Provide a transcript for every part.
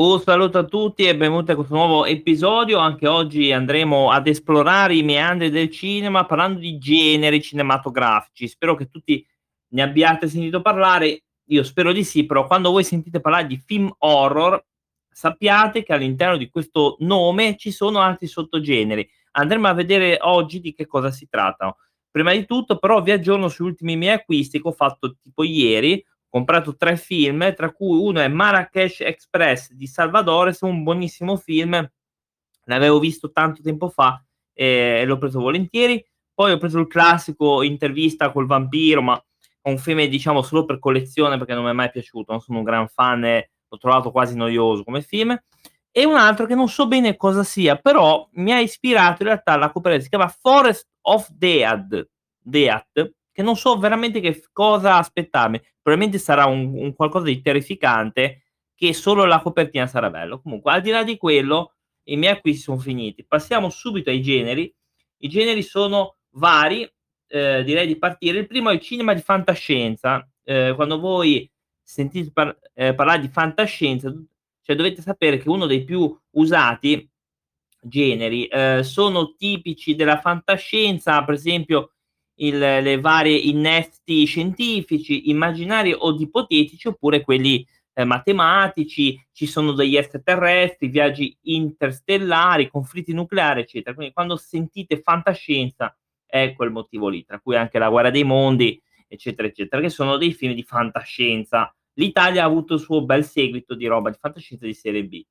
Un saluto a tutti e benvenuti a questo nuovo episodio. Anche oggi andremo ad esplorare i meandri del cinema parlando di generi cinematografici. Spero che tutti ne abbiate sentito parlare. Io spero di sì, però quando voi sentite parlare di film horror, sappiate che all'interno di questo nome ci sono altri sottogeneri. Andremo a vedere oggi di che cosa si tratta. Prima di tutto, però, vi aggiorno sugli ultimi miei acquisti che ho fatto tipo ieri comprato tre film, tra cui uno è Marrakesh Express di Salvador, è un buonissimo film, l'avevo visto tanto tempo fa e l'ho preso volentieri. Poi ho preso il classico Intervista col vampiro, ma un film diciamo solo per collezione perché non mi è mai piaciuto, non sono un gran fan, l'ho trovato quasi noioso come film. E un altro che non so bene cosa sia, però mi ha ispirato in realtà la copertina, si chiama Forest of Dead, Death, che non so veramente che cosa aspettarmi. Probabilmente sarà un, un qualcosa di terrificante che solo la copertina sarà bello. Comunque, al di là di quello, i miei acquisti sono finiti. Passiamo subito ai generi. I generi sono vari, eh, direi di partire. Il primo è il cinema di fantascienza. Eh, quando voi sentite par- eh, parlare di fantascienza, cioè dovete sapere che uno dei più usati generi eh, sono tipici della fantascienza, per esempio il, le varie innesti scientifici, immaginari o ipotetici, oppure quelli eh, matematici, ci sono degli extraterrestri, viaggi interstellari, conflitti nucleari, eccetera. Quindi quando sentite fantascienza, ecco il motivo lì, tra cui anche la guerra dei mondi, eccetera, eccetera, che sono dei film di fantascienza. L'Italia ha avuto il suo bel seguito di roba di fantascienza di serie B.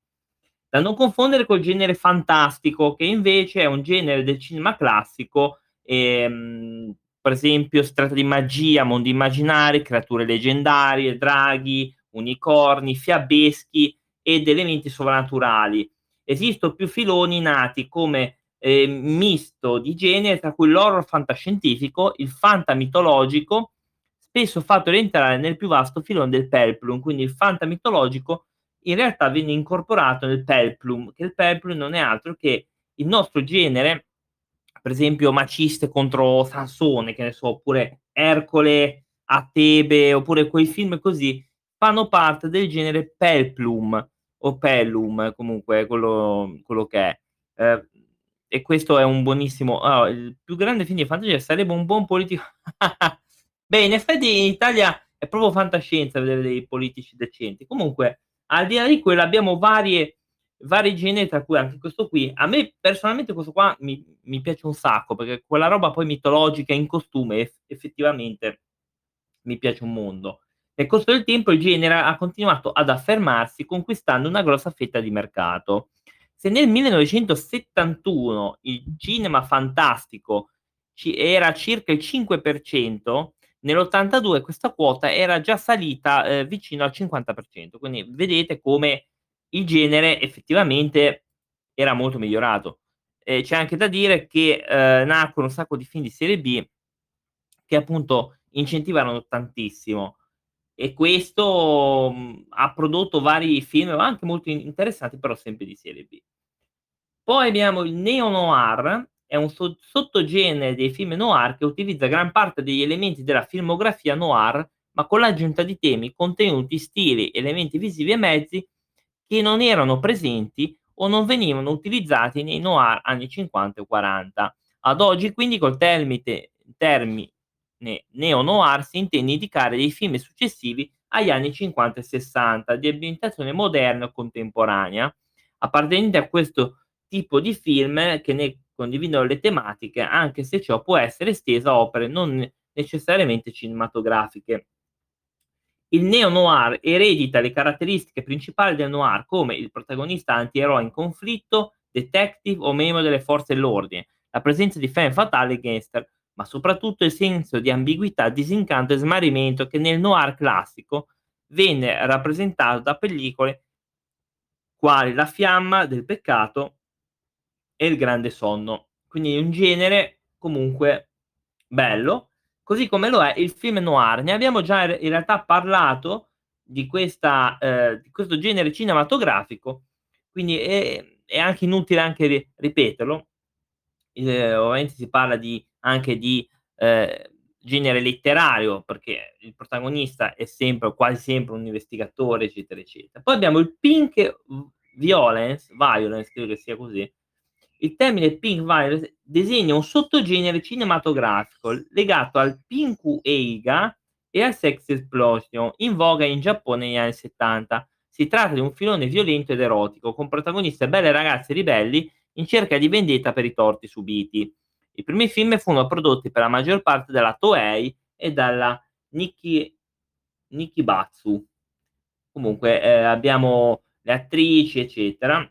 Da non confondere col genere fantastico, che invece è un genere del cinema classico Ehm, per esempio, si tratta di magia, mondi immaginari, creature leggendarie, draghi, unicorni, fiabeschi ed elementi sovrannaturali. Esistono più filoni nati come eh, misto di generi, tra cui l'horror fantascientifico, il fantamitologico, spesso fatto rientrare nel più vasto filone del Pelplum, quindi il fantamitologico in realtà viene incorporato nel Pelplum, che il Pelplum non è altro che il nostro genere per esempio Maciste contro Sansone, che ne so, oppure Ercole a Tebe, oppure quei film così, fanno parte del genere Pelplum o Pellum, comunque quello, quello che è. Eh, e questo è un buonissimo. Oh, il più grande film di fantasia sarebbe un buon politico. Beh, in effetti in Italia è proprio fantascienza vedere dei politici decenti. Comunque, al di là di quello, abbiamo varie vari generi, tra cui anche questo qui. A me personalmente questo qua mi, mi piace un sacco, perché quella roba poi mitologica in costume eff- effettivamente mi piace un mondo. Nel corso del tempo il genere ha continuato ad affermarsi, conquistando una grossa fetta di mercato. Se nel 1971 il cinema fantastico era circa il 5%, nell'82 questa quota era già salita eh, vicino al 50%. Quindi vedete come il genere effettivamente era molto migliorato. Eh, c'è anche da dire che eh, nacquero un sacco di film di serie B che appunto incentivano tantissimo e questo mh, ha prodotto vari film anche molto interessanti però sempre di serie B. Poi abbiamo il neo noir, è un so- sottogenere dei film noir che utilizza gran parte degli elementi della filmografia noir ma con l'aggiunta di temi, contenuti, stili, elementi visivi e mezzi che non erano presenti o non venivano utilizzati nei noir anni 50 o 40. Ad oggi, quindi, col termine, termine neo-noir si intende indicare dei film successivi agli anni 50 e 60 di ambientazione moderna o contemporanea, appartenenti a questo tipo di film che ne condividono le tematiche, anche se ciò può essere esteso a opere non necessariamente cinematografiche. Il neo-noir eredita le caratteristiche principali del noir come il protagonista antieroe in conflitto, detective o membro delle forze dell'ordine, la presenza di femme fatale e gangster, ma soprattutto il senso di ambiguità, disincanto e smarrimento che nel noir classico venne rappresentato da pellicole quali La fiamma del peccato e Il grande sonno. Quindi un genere comunque bello, così come lo è il film noir. Ne abbiamo già in realtà parlato di, questa, eh, di questo genere cinematografico, quindi è, è anche inutile anche ripeterlo. Eh, ovviamente si parla di, anche di eh, genere letterario, perché il protagonista è sempre, quasi sempre un investigatore, eccetera, eccetera. Poi abbiamo il pink violence, violence, credo che sia così. Il termine pink violence designa un sottogenere cinematografico legato al pinku eiga e al sex explosion, in voga in Giappone negli anni 70. Si tratta di un filone violento ed erotico, con protagoniste belle ragazze ribelli in cerca di vendetta per i torti subiti. I primi film furono prodotti per la maggior parte dalla Toei e dalla Nikki, Nikibatsu. Comunque eh, abbiamo le attrici, eccetera.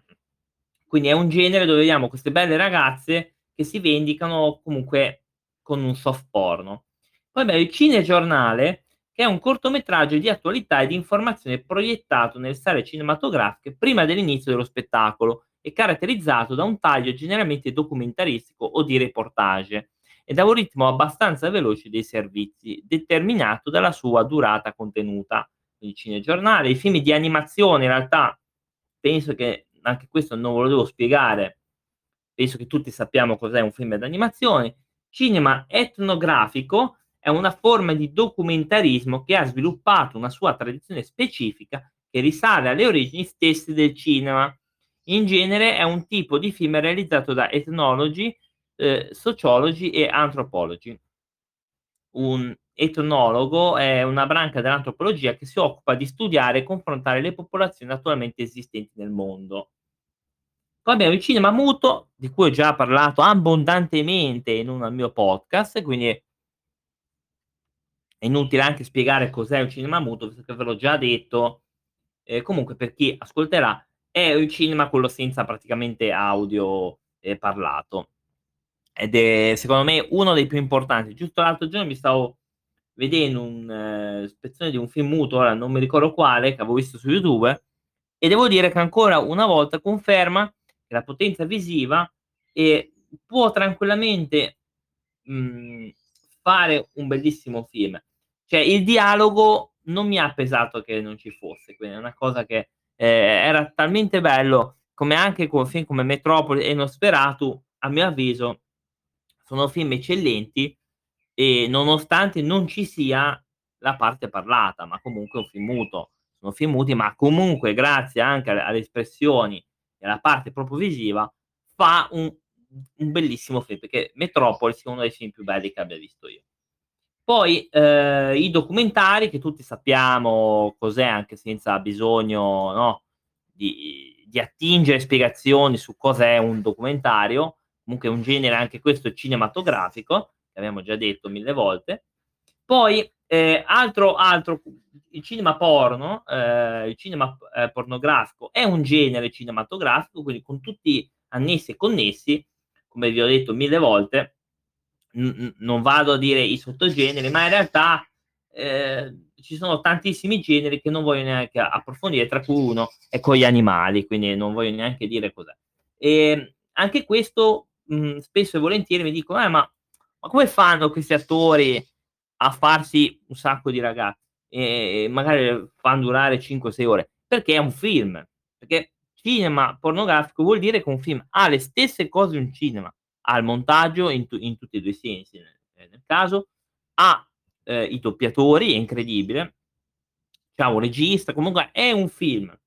Quindi è un genere dove vediamo queste belle ragazze che si vendicano comunque con un soft porno. Poi abbiamo il cinegiornale, che è un cortometraggio di attualità e di informazione proiettato nelle sale cinematografiche prima dell'inizio dello spettacolo e caratterizzato da un taglio generalmente documentaristico o di reportage e da un ritmo abbastanza veloce dei servizi, determinato dalla sua durata contenuta. Il cinegiornale, i film di animazione, in realtà penso che anche questo non ve lo devo spiegare, penso che tutti sappiamo cos'è un film d'animazione. Cinema etnografico è una forma di documentarismo che ha sviluppato una sua tradizione specifica che risale alle origini stesse del cinema. In genere è un tipo di film realizzato da etnologi, eh, sociologi e antropologi. Un etnologo è una branca dell'antropologia che si occupa di studiare e confrontare le popolazioni attualmente esistenti nel mondo. Poi abbiamo il cinema muto, di cui ho già parlato abbondantemente in un mio podcast, quindi è inutile anche spiegare cos'è il cinema muto, che ve l'ho già detto. Eh, comunque, per chi ascolterà, è il cinema quello senza praticamente audio eh, parlato. Ed è, secondo me, uno dei più importanti. Giusto l'altro giorno mi stavo vedendo una uh, spezzone di un film muto, ora non mi ricordo quale, che avevo visto su YouTube, e devo dire che ancora una volta conferma che la potenza visiva eh, può tranquillamente mh, mm, fare un bellissimo film. Cioè, il dialogo non mi ha pesato che non ci fosse, quindi è una cosa che eh, era talmente bello, come anche con film come Metropoli e Nosferatu, a mio avviso, sono film eccellenti e nonostante non ci sia la parte parlata, ma comunque un film muto, sono film muti, ma comunque grazie anche alle, alle espressioni e alla parte proprio visiva, fa un, un bellissimo film, perché Metropolis è uno dei film più belli che abbia visto io. Poi eh, i documentari, che tutti sappiamo cos'è, anche senza bisogno no, di, di, attingere spiegazioni su cos'è un documentario, comunque è un genere anche questo cinematografico, che abbiamo già detto mille volte. Poi eh, altro, altro, il cinema porno, eh, il cinema eh, pornografico è un genere cinematografico, quindi con tutti annessi e connessi, come vi ho detto mille volte, n- non vado a dire i sottogeneri, ma in realtà eh, ci sono tantissimi generi che non voglio neanche approfondire, tra cui uno è con gli animali, quindi non voglio neanche dire cos'è. E anche questo mh, spesso e volentieri mi dicono, eh, ma, ma, come fanno questi attori a farsi un sacco di ragazzi? E magari fanno durare 5-6 ore? Perché è un film, perché cinema pornografico vuol dire che un film ha le stesse cose di un cinema, ha il montaggio in, tu- in tutti e due i sensi. Nel, eh, nel caso, ha eh, i doppiatori, è incredibile, c'è un regista, comunque è un film.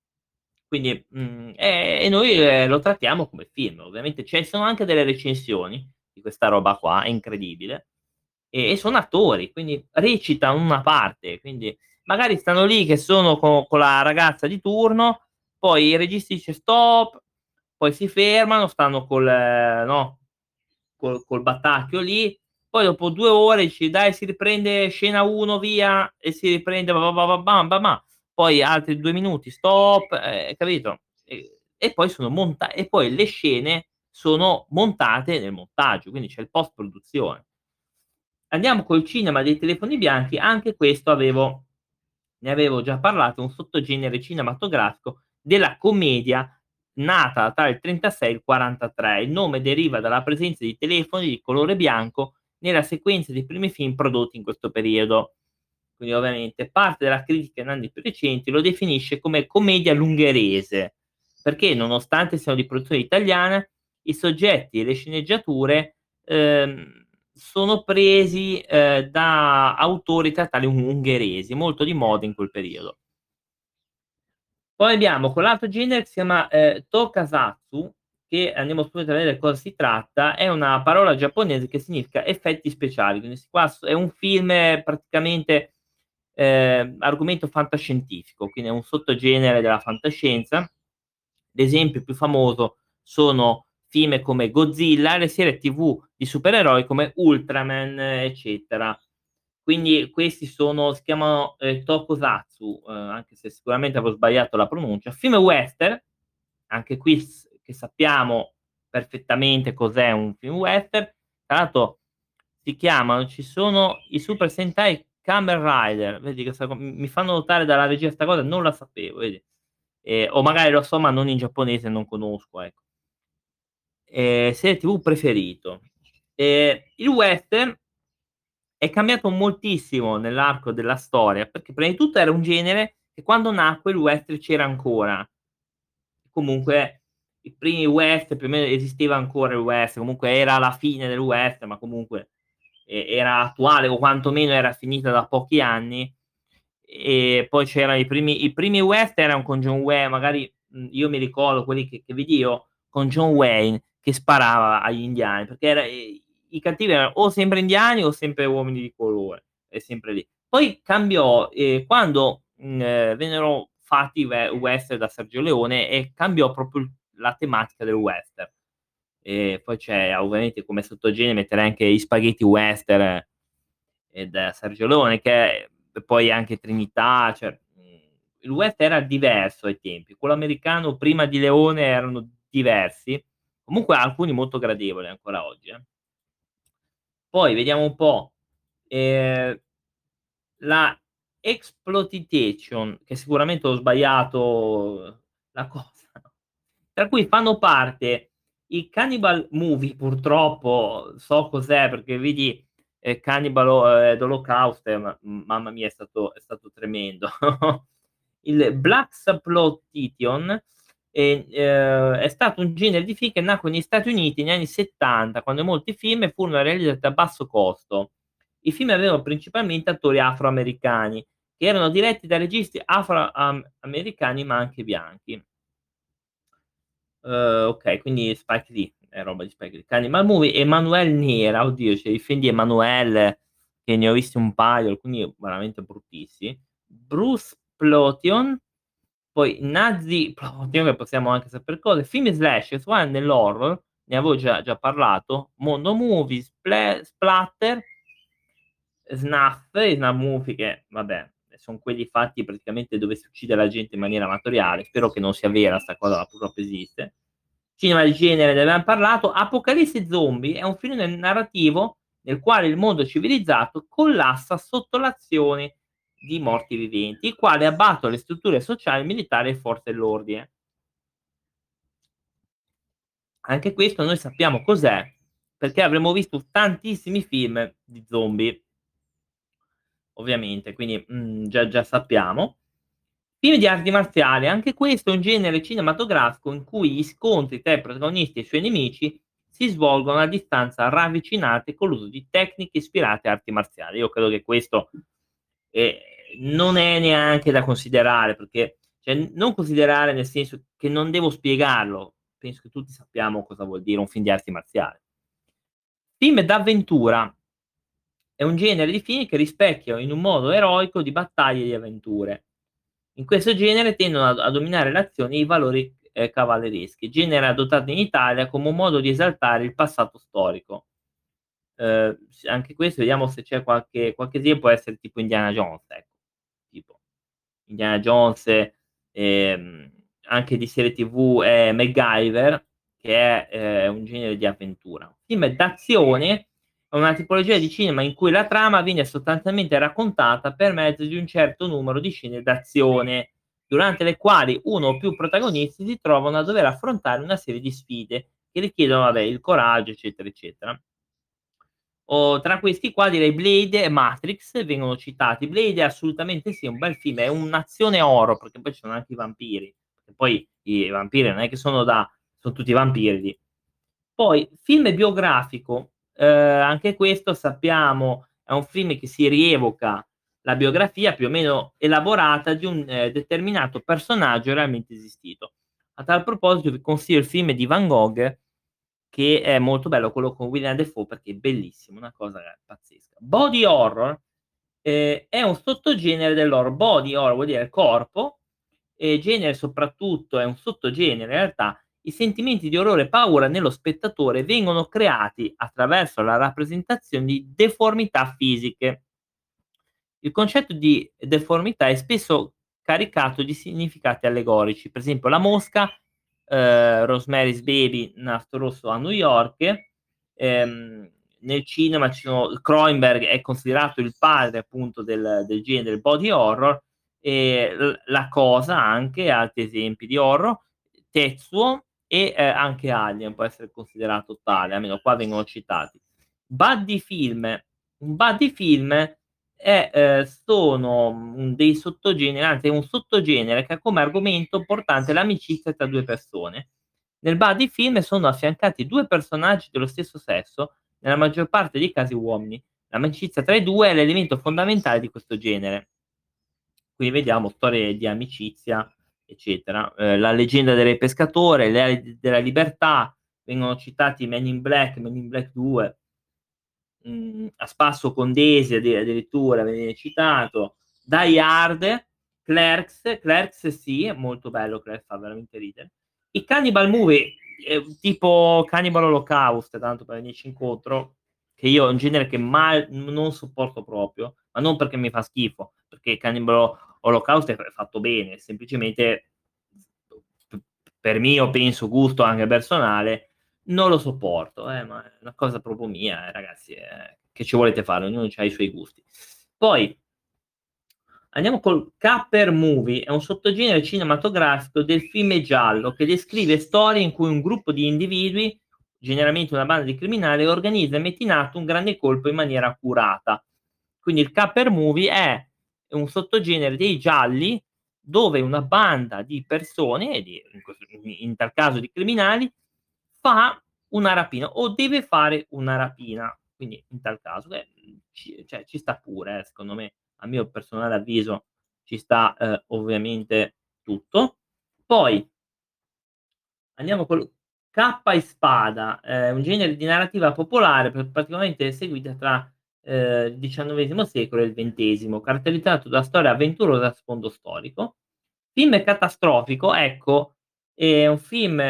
Quindi, mh, mm, e, e noi eh, lo trattiamo come film. Ovviamente ci sono anche delle recensioni di questa roba qua, è incredibile. E, e sono attori, quindi recitano una parte. Quindi magari stanno lì che sono con, con la ragazza di turno, poi il regista dice stop, poi si fermano, stanno col, eh, no, col, col battacchio lì, poi dopo due ore dici dai si riprende scena 1 via e si riprende bam, bam, bam, bam, poi altri due minuti stop, eh, capito? E, e, poi sono montate e poi le scene sono montate nel montaggio, quindi c'è il post produzione. Andiamo col cinema dei telefoni bianchi, anche questo avevo ne avevo già parlato, un sottogenere cinematografico della commedia nata tra il 36 e il 43. Il nome deriva dalla presenza di telefoni di colore bianco nella sequenza dei primi film prodotti in questo periodo. Quindi ovviamente parte della critica in anni più recenti lo definisce come commedia lungherese, perché nonostante siano di produzione italiana, i soggetti e le sceneggiature ehm, sono presi eh, da autori teatrali ungheresi, molto di moda in quel periodo. Poi abbiamo quell'altro genere che si chiama eh, Tokasatsu, che andiamo subito a vedere cosa si tratta, è una parola giapponese che significa effetti speciali, quindi qua è un film praticamente eh, argomento fantascientifico, quindi è un sottogenere della fantascienza. L'esempio più famoso sono film come Godzilla, le serie TV di supereroi come Ultraman, eccetera. Quindi questi sono, si chiamano eh, Tokusatsu, eh, anche se sicuramente avevo sbagliato la pronuncia. Film western, anche qui che sappiamo perfettamente cos'è un film western. Tra l'altro si chiamano, ci sono i Super Sentai Kamen Rider, vedi che mi fanno notare dalla regia questa cosa, non la sapevo, vedi. Eh, o magari lo so, ma non in giapponese, non conosco, ecco. Eh, serie TV preferito. Eh, il western è cambiato moltissimo nell'arco della storia, perché prima di tutto era un genere che quando nacque il western c'era ancora. Comunque i primi western, più o meno esisteva ancora il western, comunque era la fine del western, ma comunque eh, era attuale o quantomeno era finita da pochi anni. E poi c'erano i primi, i primi western erano con John Wayne, magari io mi ricordo quelli che, che vedi io con John Wayne che sparava agli indiani, perché era, eh, i cattivi erano o sempre indiani o sempre uomini di colore, è sempre lì. Poi cambiò eh, quando mh, eh, vennero fatti i western da Sergio Leone e cambiò proprio la tematica del western. E poi c'è ovviamente come sottogenere mettere anche i spaghetti western eh, da Sergio Leone, che poi anche Trinità, cioè, il western era diverso ai tempi, quello americano prima di Leone erano diversi, comunque alcuni molto gradevoli ancora oggi. Eh. Poi vediamo un po'. Eh, la exploitation, che sicuramente ho sbagliato la cosa, tra cui fanno parte i Cannibal Movie, purtroppo so cos'è perché vedi eh, Cannibal eh, d'Holocaust, eh, ma, mamma mia è stato, è stato tremendo. il Black Exploitation e, eh, è stato un genere di film che nacque negli Stati Uniti negli anni 70, quando molti film furono realizzati a basso costo. I film avevano principalmente attori afroamericani, che erano diretti da registi afroamericani ma anche bianchi. Uh, ok, quindi Spike Lee, è roba di Spike Lee. Cannibal Movie, Emanuele Nera, oddio, c'è i film di Emanuele, che ne ho visti un paio, alcuni veramente bruttissimi. Bruce Plotion, poi Nazi che possiamo anche sapere cose, film slash, suona nell'horror, ne avevo già, già parlato, mondo movie, spl- splatter, snuff, snuff movie che, vabbè, sono quelli fatti praticamente dove si uccide la gente in maniera amatoriale, spero che non sia vera sta cosa, purtroppo esiste. Cinema di genere, ne abbiamo parlato, Apocalisse Zombie è un film narrativo nel quale il mondo civilizzato collassa sotto l'azione di morti viventi, i quali abbattono le strutture sociali, militari e forze dell'ordine. Anche questo noi sappiamo cos'è, perché avremmo visto tantissimi film di zombie, ovviamente, quindi mh, mm, già, già sappiamo. Film di arti marziali, anche questo è un genere cinematografico in cui gli scontri tra i protagonisti e i suoi nemici si svolgono a distanza ravvicinate con l'uso di tecniche ispirate a arti marziali. Io credo che questo è, non è neanche da considerare, perché cioè, non considerare nel senso che non devo spiegarlo, penso che tutti sappiamo cosa vuol dire un film di arti marziali. Film d'avventura è un genere di film che rispecchiano in un modo eroico di battaglie e di avventure. In questo genere tendono a, a dominare l'azione i valori eh, cavallereschi, genere adottato in Italia come un modo di esaltare il passato storico. Eh, anche questo, vediamo se c'è qualche, qualche esempio, può essere tipo Indiana Jones, ecco Indiana Jones, ehm, anche di serie tv è MacGyver, che è eh, un genere di avventura. film d'azione è una tipologia di cinema in cui la trama viene sostanzialmente raccontata per mezzo di un certo numero di scene d'azione, durante le quali uno o più protagonisti si trovano a dover affrontare una serie di sfide che richiedono vabbè, il coraggio, eccetera, eccetera. Oh, tra questi qua direi Blade e Matrix vengono citati. Blade è assolutamente sì, un bel film, è un'azione oro, perché poi ci sono anche i vampiri. E poi i vampiri non è che sono da... sono tutti vampiri. Poi, film biografico, eh, anche questo sappiamo è un film che si rievoca la biografia più o meno elaborata di un eh, determinato personaggio realmente esistito. A tal proposito vi consiglio il film di Van Gogh che è molto bello, quello con William Defoe perché è bellissimo, una cosa pazzesca. Body horror eh, è un sottogenere dell'horror. Body horror vuol dire corpo, e genere soprattutto è un sottogenere in realtà i sentimenti di orrore e paura nello spettatore vengono creati attraverso la rappresentazione di deformità fisiche. Il concetto di deformità è spesso caricato di significati allegorici, per esempio la mosca, eh, Rosemary's Baby, Nastro Rosso a New York, ehm, nel cinema ci sono, Cronenberg è considerato il padre appunto del, del genere del body horror, e la cosa anche, altri esempi di horror, Tetsuo, e eh, anche Alien può essere considerato tale, almeno qua vengono citati. Buddy film, un buddy film è, eh, sono dei sottogeneri, anzi è un sottogenere che ha come argomento importante l'amicizia tra due persone. Nel buddy film sono affiancati due personaggi dello stesso sesso, nella maggior parte dei casi uomini. L'amicizia tra i due è l'elemento fondamentale di questo genere. Quindi vediamo storie di amicizia eccetera. Eh, la leggenda del re pescatore, le della libertà, vengono citati Men in Black, Men in Black 2, mh, mm, a spasso con Daisy addirittura viene citato, Die Hard, Clerks, Clerks sì, è molto bello, Clerks fa veramente ridere. I Cannibal Movie, eh, tipo Cannibal Holocaust, tanto per venirci incontro, che io è un genere che mai non sopporto proprio, ma non perché mi fa schifo, perché Cannibal Holocaust è fatto bene, semplicemente per mio, penso, gusto anche personale, non lo sopporto, eh, ma è una cosa proprio mia, eh, ragazzi, eh, che ci volete fare, ognuno ha i suoi gusti. Poi, andiamo col Capper Movie, è un sottogenere cinematografico del film giallo che descrive storie in cui un gruppo di individui, generalmente una banda di criminali, organizza e mette in atto un grande colpo in maniera accurata. Quindi il Capper Movie è un sottogenere dei gialli dove una banda di persone, di, in, in tal caso di criminali, fa una rapina o deve fare una rapina. Quindi in tal caso eh, ci, cioè, ci, sta pure, eh, secondo me, a mio personale avviso, ci sta eh, ovviamente tutto. Poi andiamo con K e Spada, eh, un genere di narrativa popolare praticamente seguita tra eh, il XIX secolo e il XX, caratterizzato da storia avventurosa a sfondo storico. Film catastrofico, ecco, è un film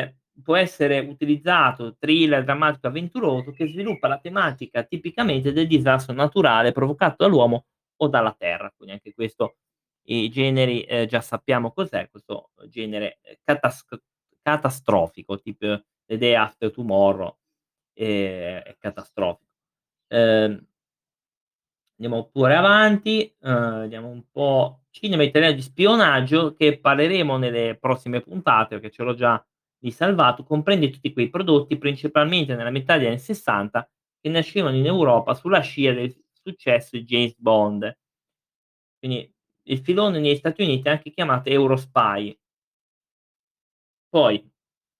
può essere utilizzato, thriller, drammatico, avventuroso, che sviluppa la tematica tipicamente del disastro naturale provocato dall'uomo o dalla terra. Quindi anche questo, i generi, eh, già sappiamo cos'è, questo genere eh, catas- catastrofico, tipo The Day After Tomorrow, eh, è catastrofico. Eh, Andiamo pure avanti, uh, vediamo un po' cinema italiano di spionaggio che parleremo nelle prossime puntate perché ce l'ho già di salvato, comprende tutti quei prodotti principalmente nella metà degli anni 60 che nascevano in Europa sulla scia del successo di James Bond. Quindi il filone negli Stati Uniti è anche chiamato Eurospy. Poi,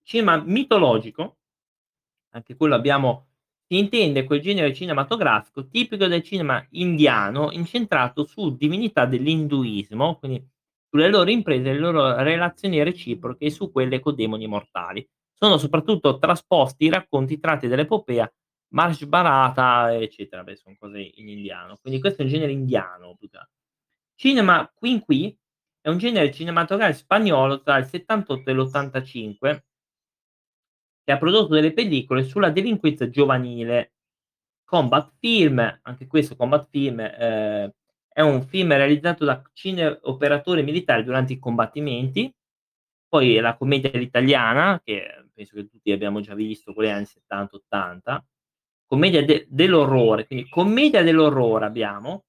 cinema mitologico, anche quello abbiamo si intende quel genere cinematografico tipico del cinema indiano incentrato su divinità dell'induismo, quindi sulle loro imprese, le loro relazioni reciproche e su quelle con demoni mortali. Sono soprattutto trasposti i racconti tratti dall'epopea Mahabharata, eccetera, Beh, sono cose in indiano. Quindi questo è un genere indiano. Cinema Queen Qui è un genere cinematografico spagnolo tra il 78 e l'85 che ha prodotto delle pellicole sulla delinquenza giovanile. Combat Film, anche questo Combat Film eh, è un film realizzato da cineoperatori militari durante i combattimenti. Poi la commedia italiana, che penso che tutti abbiamo già visto, quelle anni 70-80. Commedia de- dell'orrore, quindi commedia dell'orrore abbiamo.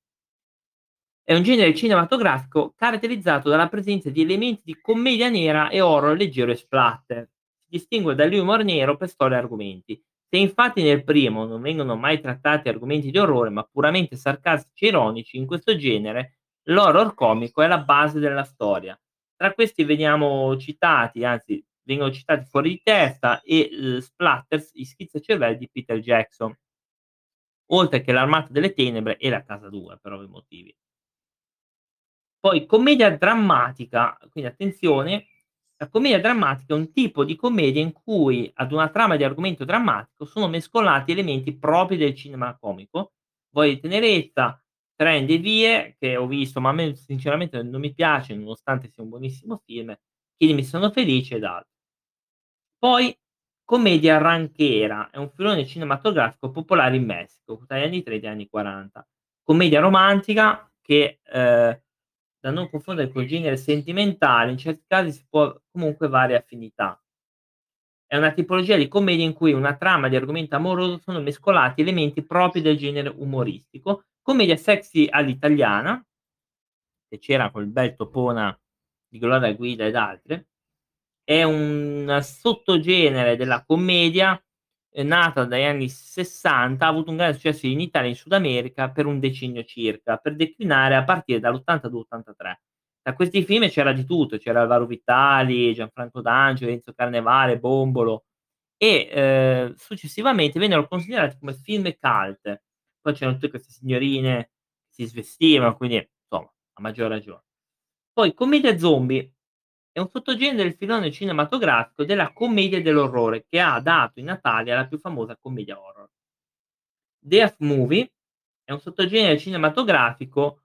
È un genere cinematografico caratterizzato dalla presenza di elementi di commedia nera e horror leggero e splatter distingue dall'humor nero per storie e argomenti. Se infatti nel primo non vengono mai trattati argomenti di orrore, ma puramente sarcastici e ironici, in questo genere l'horror comico è la base della storia. Tra questi veniamo citati, anzi vengono citati fuori di testa e eh, Splatters, i schizzi cervelli di Peter Jackson. oltre che L'Armata delle Tenebre e La Casa 2 per ovvi motivi. Poi commedia drammatica, quindi attenzione, la commedia drammatica è un tipo di commedia in cui ad una trama di argomento drammatico sono mescolati elementi propri del cinema comico, di tenerezza, Trend e vie, che ho visto, ma a me sinceramente non mi piace, nonostante sia un buonissimo film, Chiedimi se sono felice ed altri. Poi commedia ranchera, è un filone cinematografico popolare in Messico, tra gli anni '30 e gli anni '40. Commedia romantica che, ehm da non confondere col genere sentimentale, in certi casi si può comunque varia affinità. È una tipologia di commedia in cui una trama di argomento amoroso sono mescolati elementi propri del genere umoristico, commedia sexy all'italiana, che c'era quel bel Topona di Gloria Guida ed altre, è un sottogenere della commedia nata dagli anni '60, ha avuto un grande successo in Italia e in Sud America per un decennio circa, per declinare a partire dall'82-83. Tra questi film c'era di tutto, c'era Alvaro Vitali, Gianfranco D'Angelo, Enzo Carnevale, Bombolo e, ehm, successivamente vennero considerati come film cult. Poi c'erano tutte queste signorine si svestivano, quindi insomma, a maggior ragione. Poi commedia zombie è un sottogenere del filone cinematografico della commedia dell'orrore, che ha dato in Italia la più famosa commedia horror. Death movie è un sottogenere cinematografico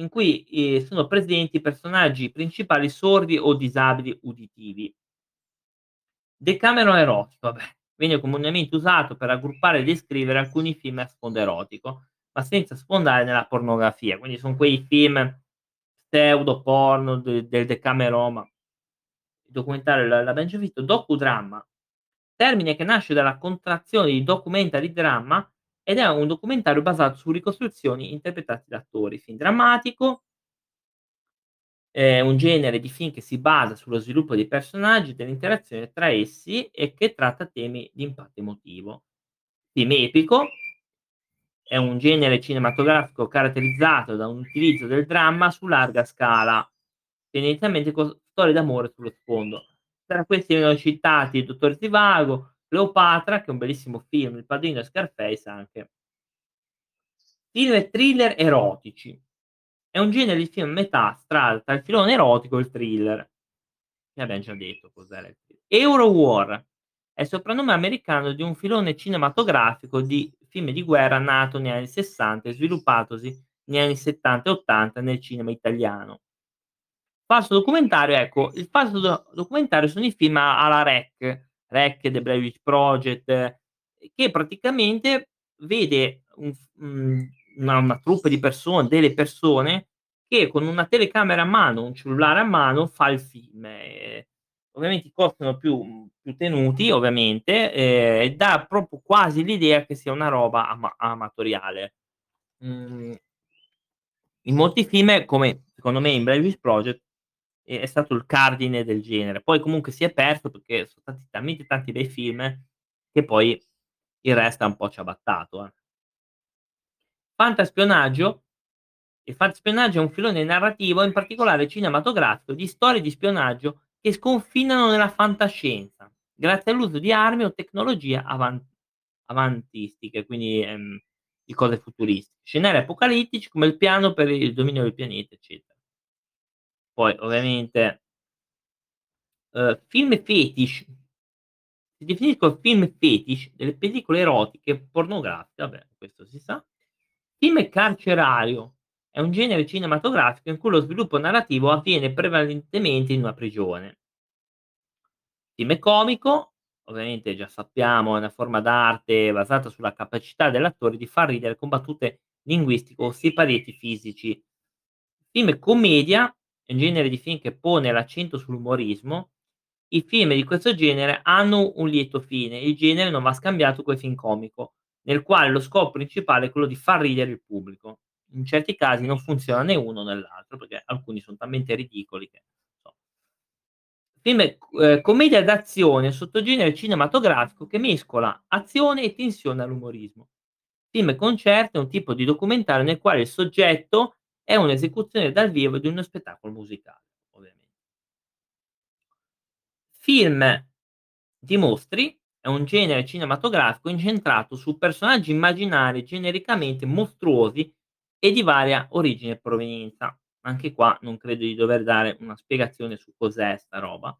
in cui, ehm, sono presenti personaggi principali sordi o disabili uditivi. Decameron erotico, vabbè, viene comunemente usato per raggruppare e descrivere alcuni film a sfondo erotico, ma senza sfondare nella pornografia, quindi son quei film pseudo porno de del Decameron, ma documentario l'abbiamo già visto, docudramma, termine che nasce dalla contrazione di documentary drama ed è un documentario basato su ricostruzioni interpretate da attori. Film drammatico è un genere di film che si basa sullo sviluppo dei personaggi, dell'interazione tra essi e che tratta temi di impatto emotivo. Film epico è un genere cinematografico caratterizzato da un utilizzo del dramma su larga scala, tendenzialmente storie d'amore sullo sfondo. Tra questi vengono citati Il dottor Zivago, Cleopatra, che è un bellissimo film, Il padrino Scarface anche. Film e thriller erotici. È un genere di film metà strada tra il filone erotico e il thriller. Ne abbiamo già detto cos'era il thriller. Euro War è il soprannome americano di un filone cinematografico di film di guerra nato negli anni '60 e sviluppatosi negli anni '70 e '80 nel cinema italiano. Falso documentario, ecco, il falso do documentario sono i film alla REC, REC, The Blair Witch Project, che praticamente vede un una una troupe di persone, delle persone che con una telecamera a mano, un cellulare a mano fa il film. Ehm, ovviamente i costi sono più più tenuti ovviamente, e dà proprio quasi l'idea che sia una roba ama amatoriale. Mhmm in molti film, come secondo me in Witch Project, è è stato il cardine del genere. Poi comunque si è perso perché so stati talmente tanti bei film che poi il resto ha un po' ciabattato, eh. Fantaspionaggio. Il fantaspionaggio è un filone narrativo, in particolare cinematografico, di storie di spionaggio che sconfinano nella fantascienza, grazie all'uso di armi o tecnologia avan avantistiche, quindi, ehm, di cose futuristiche. Scenari apocalittici come il piano per il dominio del pianeta, eccetera. Poi ovviamente uhm, film fetish. Si definiscono film fetish delle pellicole erotiche pornografiche, vabbè questo si sa. Film carcerario è un genere cinematografico in cui lo sviluppo narrativo avviene prevalentemente in una prigione. Film comico, ovviamente già sappiamo, è una forma d'arte basata sulla capacità dell'attore di far ridere con battute linguistiche o siparieti fisici. Film commedia un genere di film che pone l'accento sull'umorismo. I film di questo genere hanno un lieto fine, il genere non va scambiato coi film comico, nel quale lo scopo principale è quello di far ridere il pubblico. In certi casi non funziona né uno né l'altro, perché alcuni son talmente ridicoli che so. Film, ehm, commedia d'azione, sottogenere cinematografico che mescola azione e tensione all'umorismo. Film concerto è un tipo di documentario nel quale il soggetto è un'esecuzione dal vivo di uno spettacolo musicale, ovviamente. Film di mostri è un genere cinematografico incentrato su personaggi immaginari genericamente mostruosi e di varia origine e provenienza. Anche qua non credo di dover dare una spiegazione su cos'è sta roba.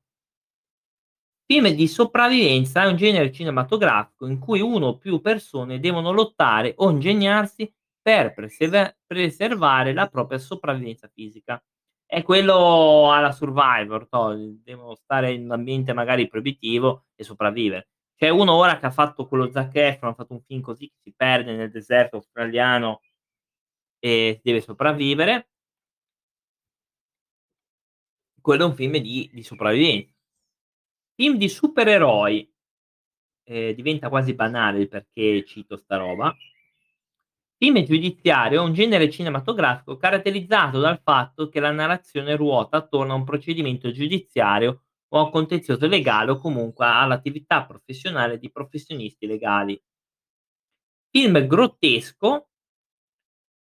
Film di sopravvivenza è un genere cinematografico in cui uno o più persone devono lottare o ingegnarsi per preserva preservare la propria sopravvivenza fisica. È quello alla Survivor, toh, devono stare in un ambiente magari proibitivo e sopravvivere. C'è uno ora che ha fatto quello Zac Efron, ha fatto un film così, che si perde nel deserto australiano e deve sopravvivere. Quello è un film di di sopravvivenza. Film di supereroi, ehm, diventa quasi banale perché cito sta roba. Film giudiziario è un genere cinematografico caratterizzato dal fatto che la narrazione ruota attorno a un procedimento giudiziario o a un contenzioso legale o comunque all'attività professionale di professionisti legali. Film grottesco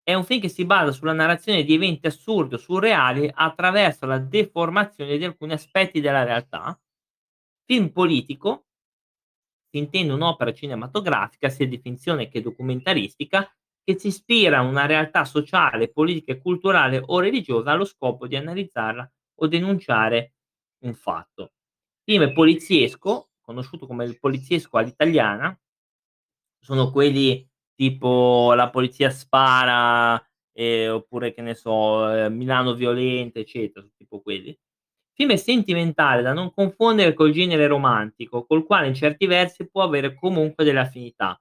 è un film che si basa sulla narrazione di eventi assurdi o surreali attraverso la deformazione di alcuni aspetti della realtà. Film politico si intende un'opera cinematografica, sia di finzione che documentaristica, che si ispira a una realtà sociale, politica culturale o religiosa allo scopo di analizzarla o denunciare un fatto. Film poliziesco, conosciuto come il poliziesco all'italiana, sono quelli tipo La polizia spara, ehm, oppure che ne so, ehm, Milano violenta, eccetera, tipo quelli. Film sentimentale da non confondere col genere romantico, col quale in certi versi può avere comunque delle affinità.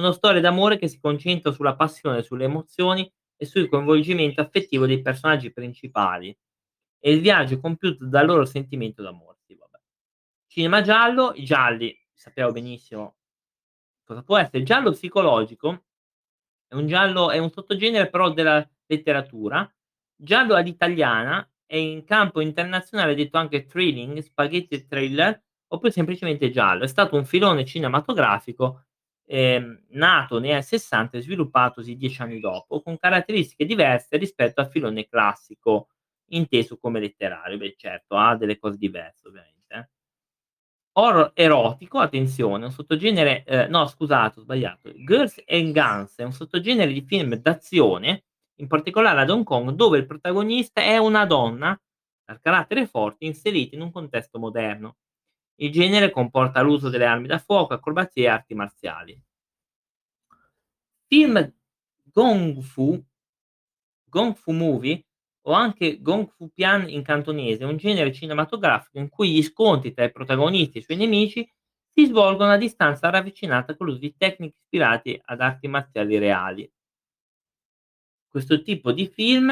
Sono storie d'amore che si concentrano sulla passione, sulle emozioni e sul coinvolgimento affettivo dei personaggi principali e il viaggio compiuto dal loro sentimento d'amore. Sì. Cinema giallo, i gialli, sappiamo benissimo cosa può essere. Il giallo psicologico è un giallo è un sottogenere però della letteratura. Giallo all'italiana è in campo internazionale detto anche thrilling, spaghetti thriller oppure semplicemente giallo. È stato un filone cinematografico ehm, nato nei anni '60 e sviluppatosi 10 anni dopo, con caratteristiche diverse rispetto al filone classico, inteso come letterario. Beh, certo, ha delle cose diverse ovviamente, eh. Horror erotico, attenzione, un sottogenere ehm, no scusate, ho sbagliato. Girls and Guns è un sottogenere di film d'azione, in particolare ad Hong Kong, dove il protagonista è una donna dal carattere forte inserita in un contesto moderno. Il genere comporta l'uso delle armi da fuoco, acrobazie e arti marziali. Film Gong Fu Gong Fu Movie o anche Gong Fu Pian in cantonese, un genere cinematografico in cui gli scontri tra i protagonisti e i suoi nemici si svolgono a distanza ravvicinata con l'uso di tecniche ispirate ad arti marziali reali. Questo tipo di film,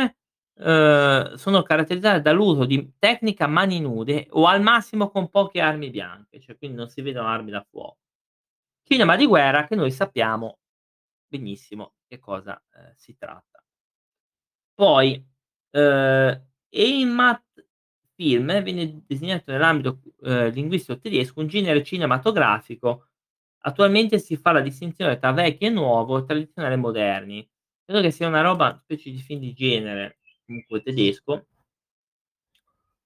uhm, sono caratterizzati dall'uso di tecnica a mani nude o al massimo con poche armi bianche, cioè quindi non si vedono armi da fuoco. Cinema di guerra che noi sappiamo benissimo che cosa, ehm, si tratta. Poi, uhm, Heimat film viene designato nell'ambito, uhm, linguistico tedesco un genere cinematografico. Attualmente si fa la distinzione tra vecchio e nuovo, tradizionali e moderni. Credo che sia una roba specie di film di genere, comunque tedesco.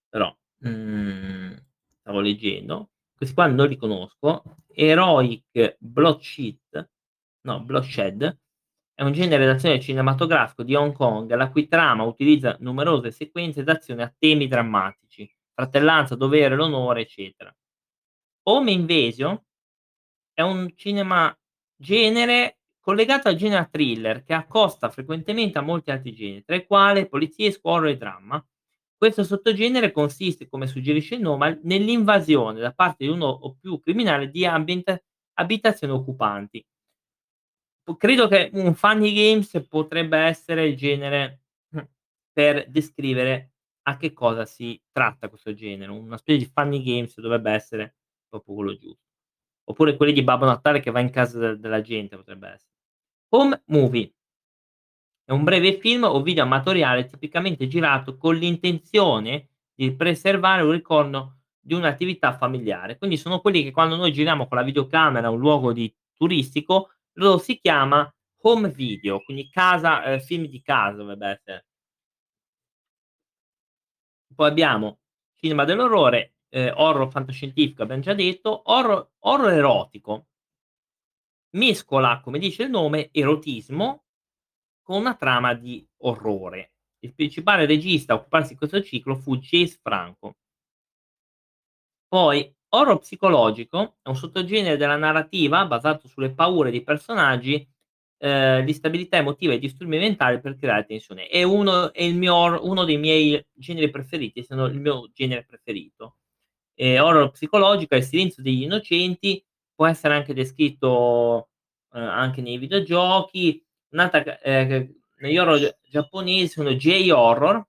Però, mhmm, stavo leggendo, questi qua non li conosco. Heroic Bloodshed no, Bloodshed è un genere d'azione cinematografico di Hong Kong, la cui trama utilizza numerose sequenze d'azione a temi drammatici, fratellanza, dovere, l'onore, eccetera. Home Invasion è un cinema genere collegato al genere thriller che accosta frequentemente a molti altri generi, tra i quali poliziesco, horror e dramma. Questo sottogenere consiste, come suggerisce il nome, nell'invasione da parte di uno o più criminali di ambient abitazioni occupanti. Credo che un funny games potrebbe essere il genere per descrivere a che cosa si tratta questo genere. Una specie di funny games dovrebbe essere proprio quello giusto. Oppure quelli di Babbo Natale che va in casa de della gente potrebbe esse Home movie è un breve film o video amatoriale tipicamente girato con l'intenzione di preservare un ricordo di un'attività familiare. Quindi sono quelli che quando noi giriamo con la videocamera un luogo di turistico, lo si chiama home video, quindi casa ehm, film di casa dovrebbe essere. Poi abbiamo cinema dell'orrore, ehm, horror fantascientifico abbiam già detto, horror horror erotico. Mescola, come dice il nome, erotismo con una trama di orrore. Il principale regista a occuparsi di questo ciclo fu James Franco. Poi, horror psicologico è un sottogenere della narrativa basato sulle paure dei personaggi, ehm, l'instabilità emotiva e disturbi mentali per creare tensione. È uno è mio uno dei miei generi preferiti, se non il mio genere preferito. Ehm, horror psicologico è Il silenzio degli innocenti, può essere anche descritto, ehm, anche nei videogiochi. Un'altra ehm, negli horror giapponesi sono J-horror.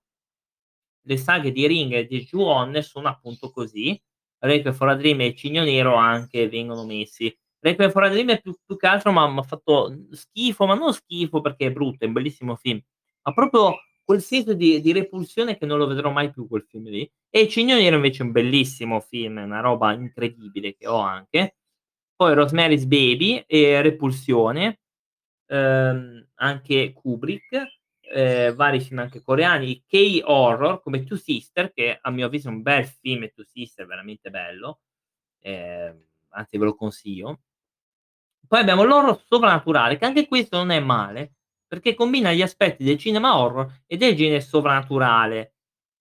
Le saghe di Ring e di Ju-On sono appunto così. Requiem for a Dream e Cigno Nero anche vengono messi. Requiem for a Dream è più più che altro m'ha m'ha fatto schifo, ma non schifo perché è brutto, è un bellissimo film, ma proprio quel senso di di repulsione che non lo vedrò mai più quel film lì. E Cigno Nero invece è un bellissimo film, è una roba incredibile che ho anche. Poi Rosemary's Baby e Repulsione, ehm, anche Kubrick, ehm, vari film anche coreani, K-horror come Two Sister, che a mio avviso è un bel film Two Sister, veramente bello, ehm, anzi ve lo consiglio. Poi abbiamo l'horror sovrannaturale, che anche questo non è male, perché combina gli aspetti del cinema horror e del genere sovrannaturale.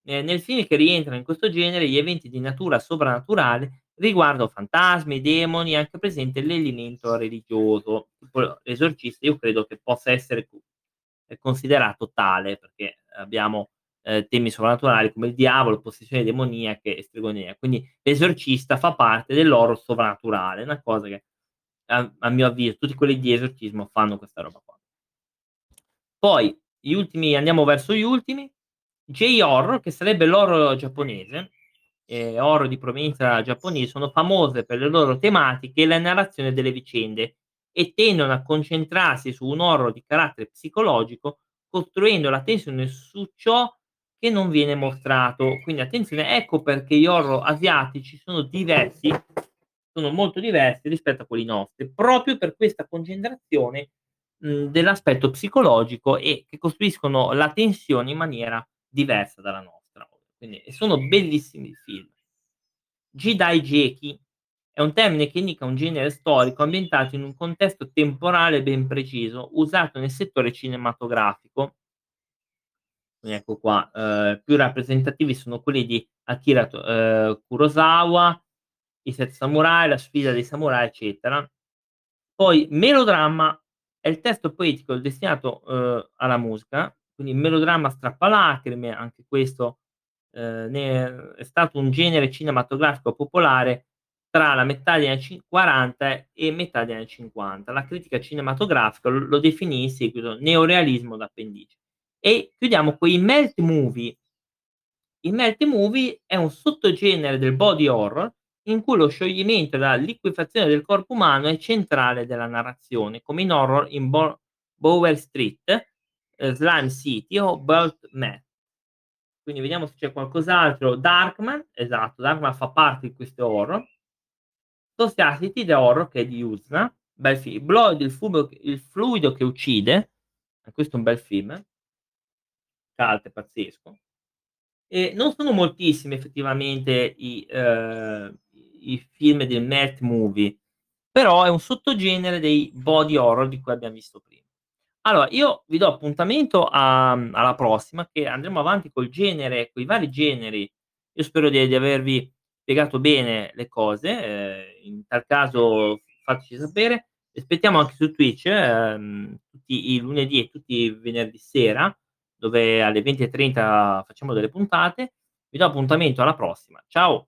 Ehm, nel film che rientrano in questo genere, gli eventi di natura sovrannaturale riguardano fantasmi, demoni, è anche presente l'elemento religioso. L'esorcista io credo che possa essere ehm, considerato tale, perché abbiamo, ehm, temi sovrannaturali come il diavolo, possessioni demoniache e stregoneria. Quindi L'esorcista fa parte dell'horror sovrannaturale, una cosa che a a mio avviso tutti quelli di esorcismo fanno questa roba qua. Poi gli ultimi andiamo verso gli ultimi, J-horror, che sarebbe l'horror giapponese, ehm, horror di provenienza giapponese, sono famose per le loro tematiche e la narrazione delle vicende e tendono a concentrarsi su un horror di carattere psicologico, costruendo la tensione su ciò che non viene mostrato. Quindi attenzione, ecco perché gli horror asiatici sono diversi sono molto diversi rispetto a quelli nostri, proprio per questa concentrazione, mhmm, dell'aspetto psicologico e che costruiscono la tensione in maniera diversa dalla nostra. Quindi sono bellissimi film. Jidaigeki è un termine che indica un genere storico ambientato in un contesto temporale ben preciso, usato nel settore cinematografico. Quindi ecco qua, ehm, più rappresentativi sono quelli di Akira ehm, Kurosawa, I 7 samurai, La sfida dei samurai, eccetera. Poi melodramma è il testo poetico destinato, uhm, alla musica, quindi melodramma strappalacrime, anche questo, ehm, ne è stato un genere cinematografico popolare tra la metà degli anni cin '40 e metà degli anni '50. La critica cinematografica lo lo definì in seguito neorealismo d'appendice. E chiudiamo coi melt movie. Il melt movie è un sottogenere del body horror in cui lo scioglimento e la liquefazione del corpo umano è centrale della narrazione, come in horror in Bo Bower Street, ehm, Slime City o Burnt Math. Quindi vediamo se c'è qualcos'altro. Darkman, esatto, Darkman fa parte di questo horror. Society the Horror che è di Uzna, bel film. Blood, il fumo il fluido che uccide, e questo è un bel film. Cult pazzesco. E non sono moltissimi effettivamente i, ehm, i film del melt movie, però è un sottogenere dei body horror di cui abbiam visto prima. Allora, io vi do appuntamento a alla prossima che andremo avanti col genere coi vari generi. Io spero di di avervi spiegato bene le cose, ehm, in tal caso fateci sapere. Aspettiamo anche su Twitch, ehm, tutti i lunedì e tutti i venerdì sera, dove alle 20:30 facciamo delle puntate. Vi do appuntamento alla prossima. Ciao.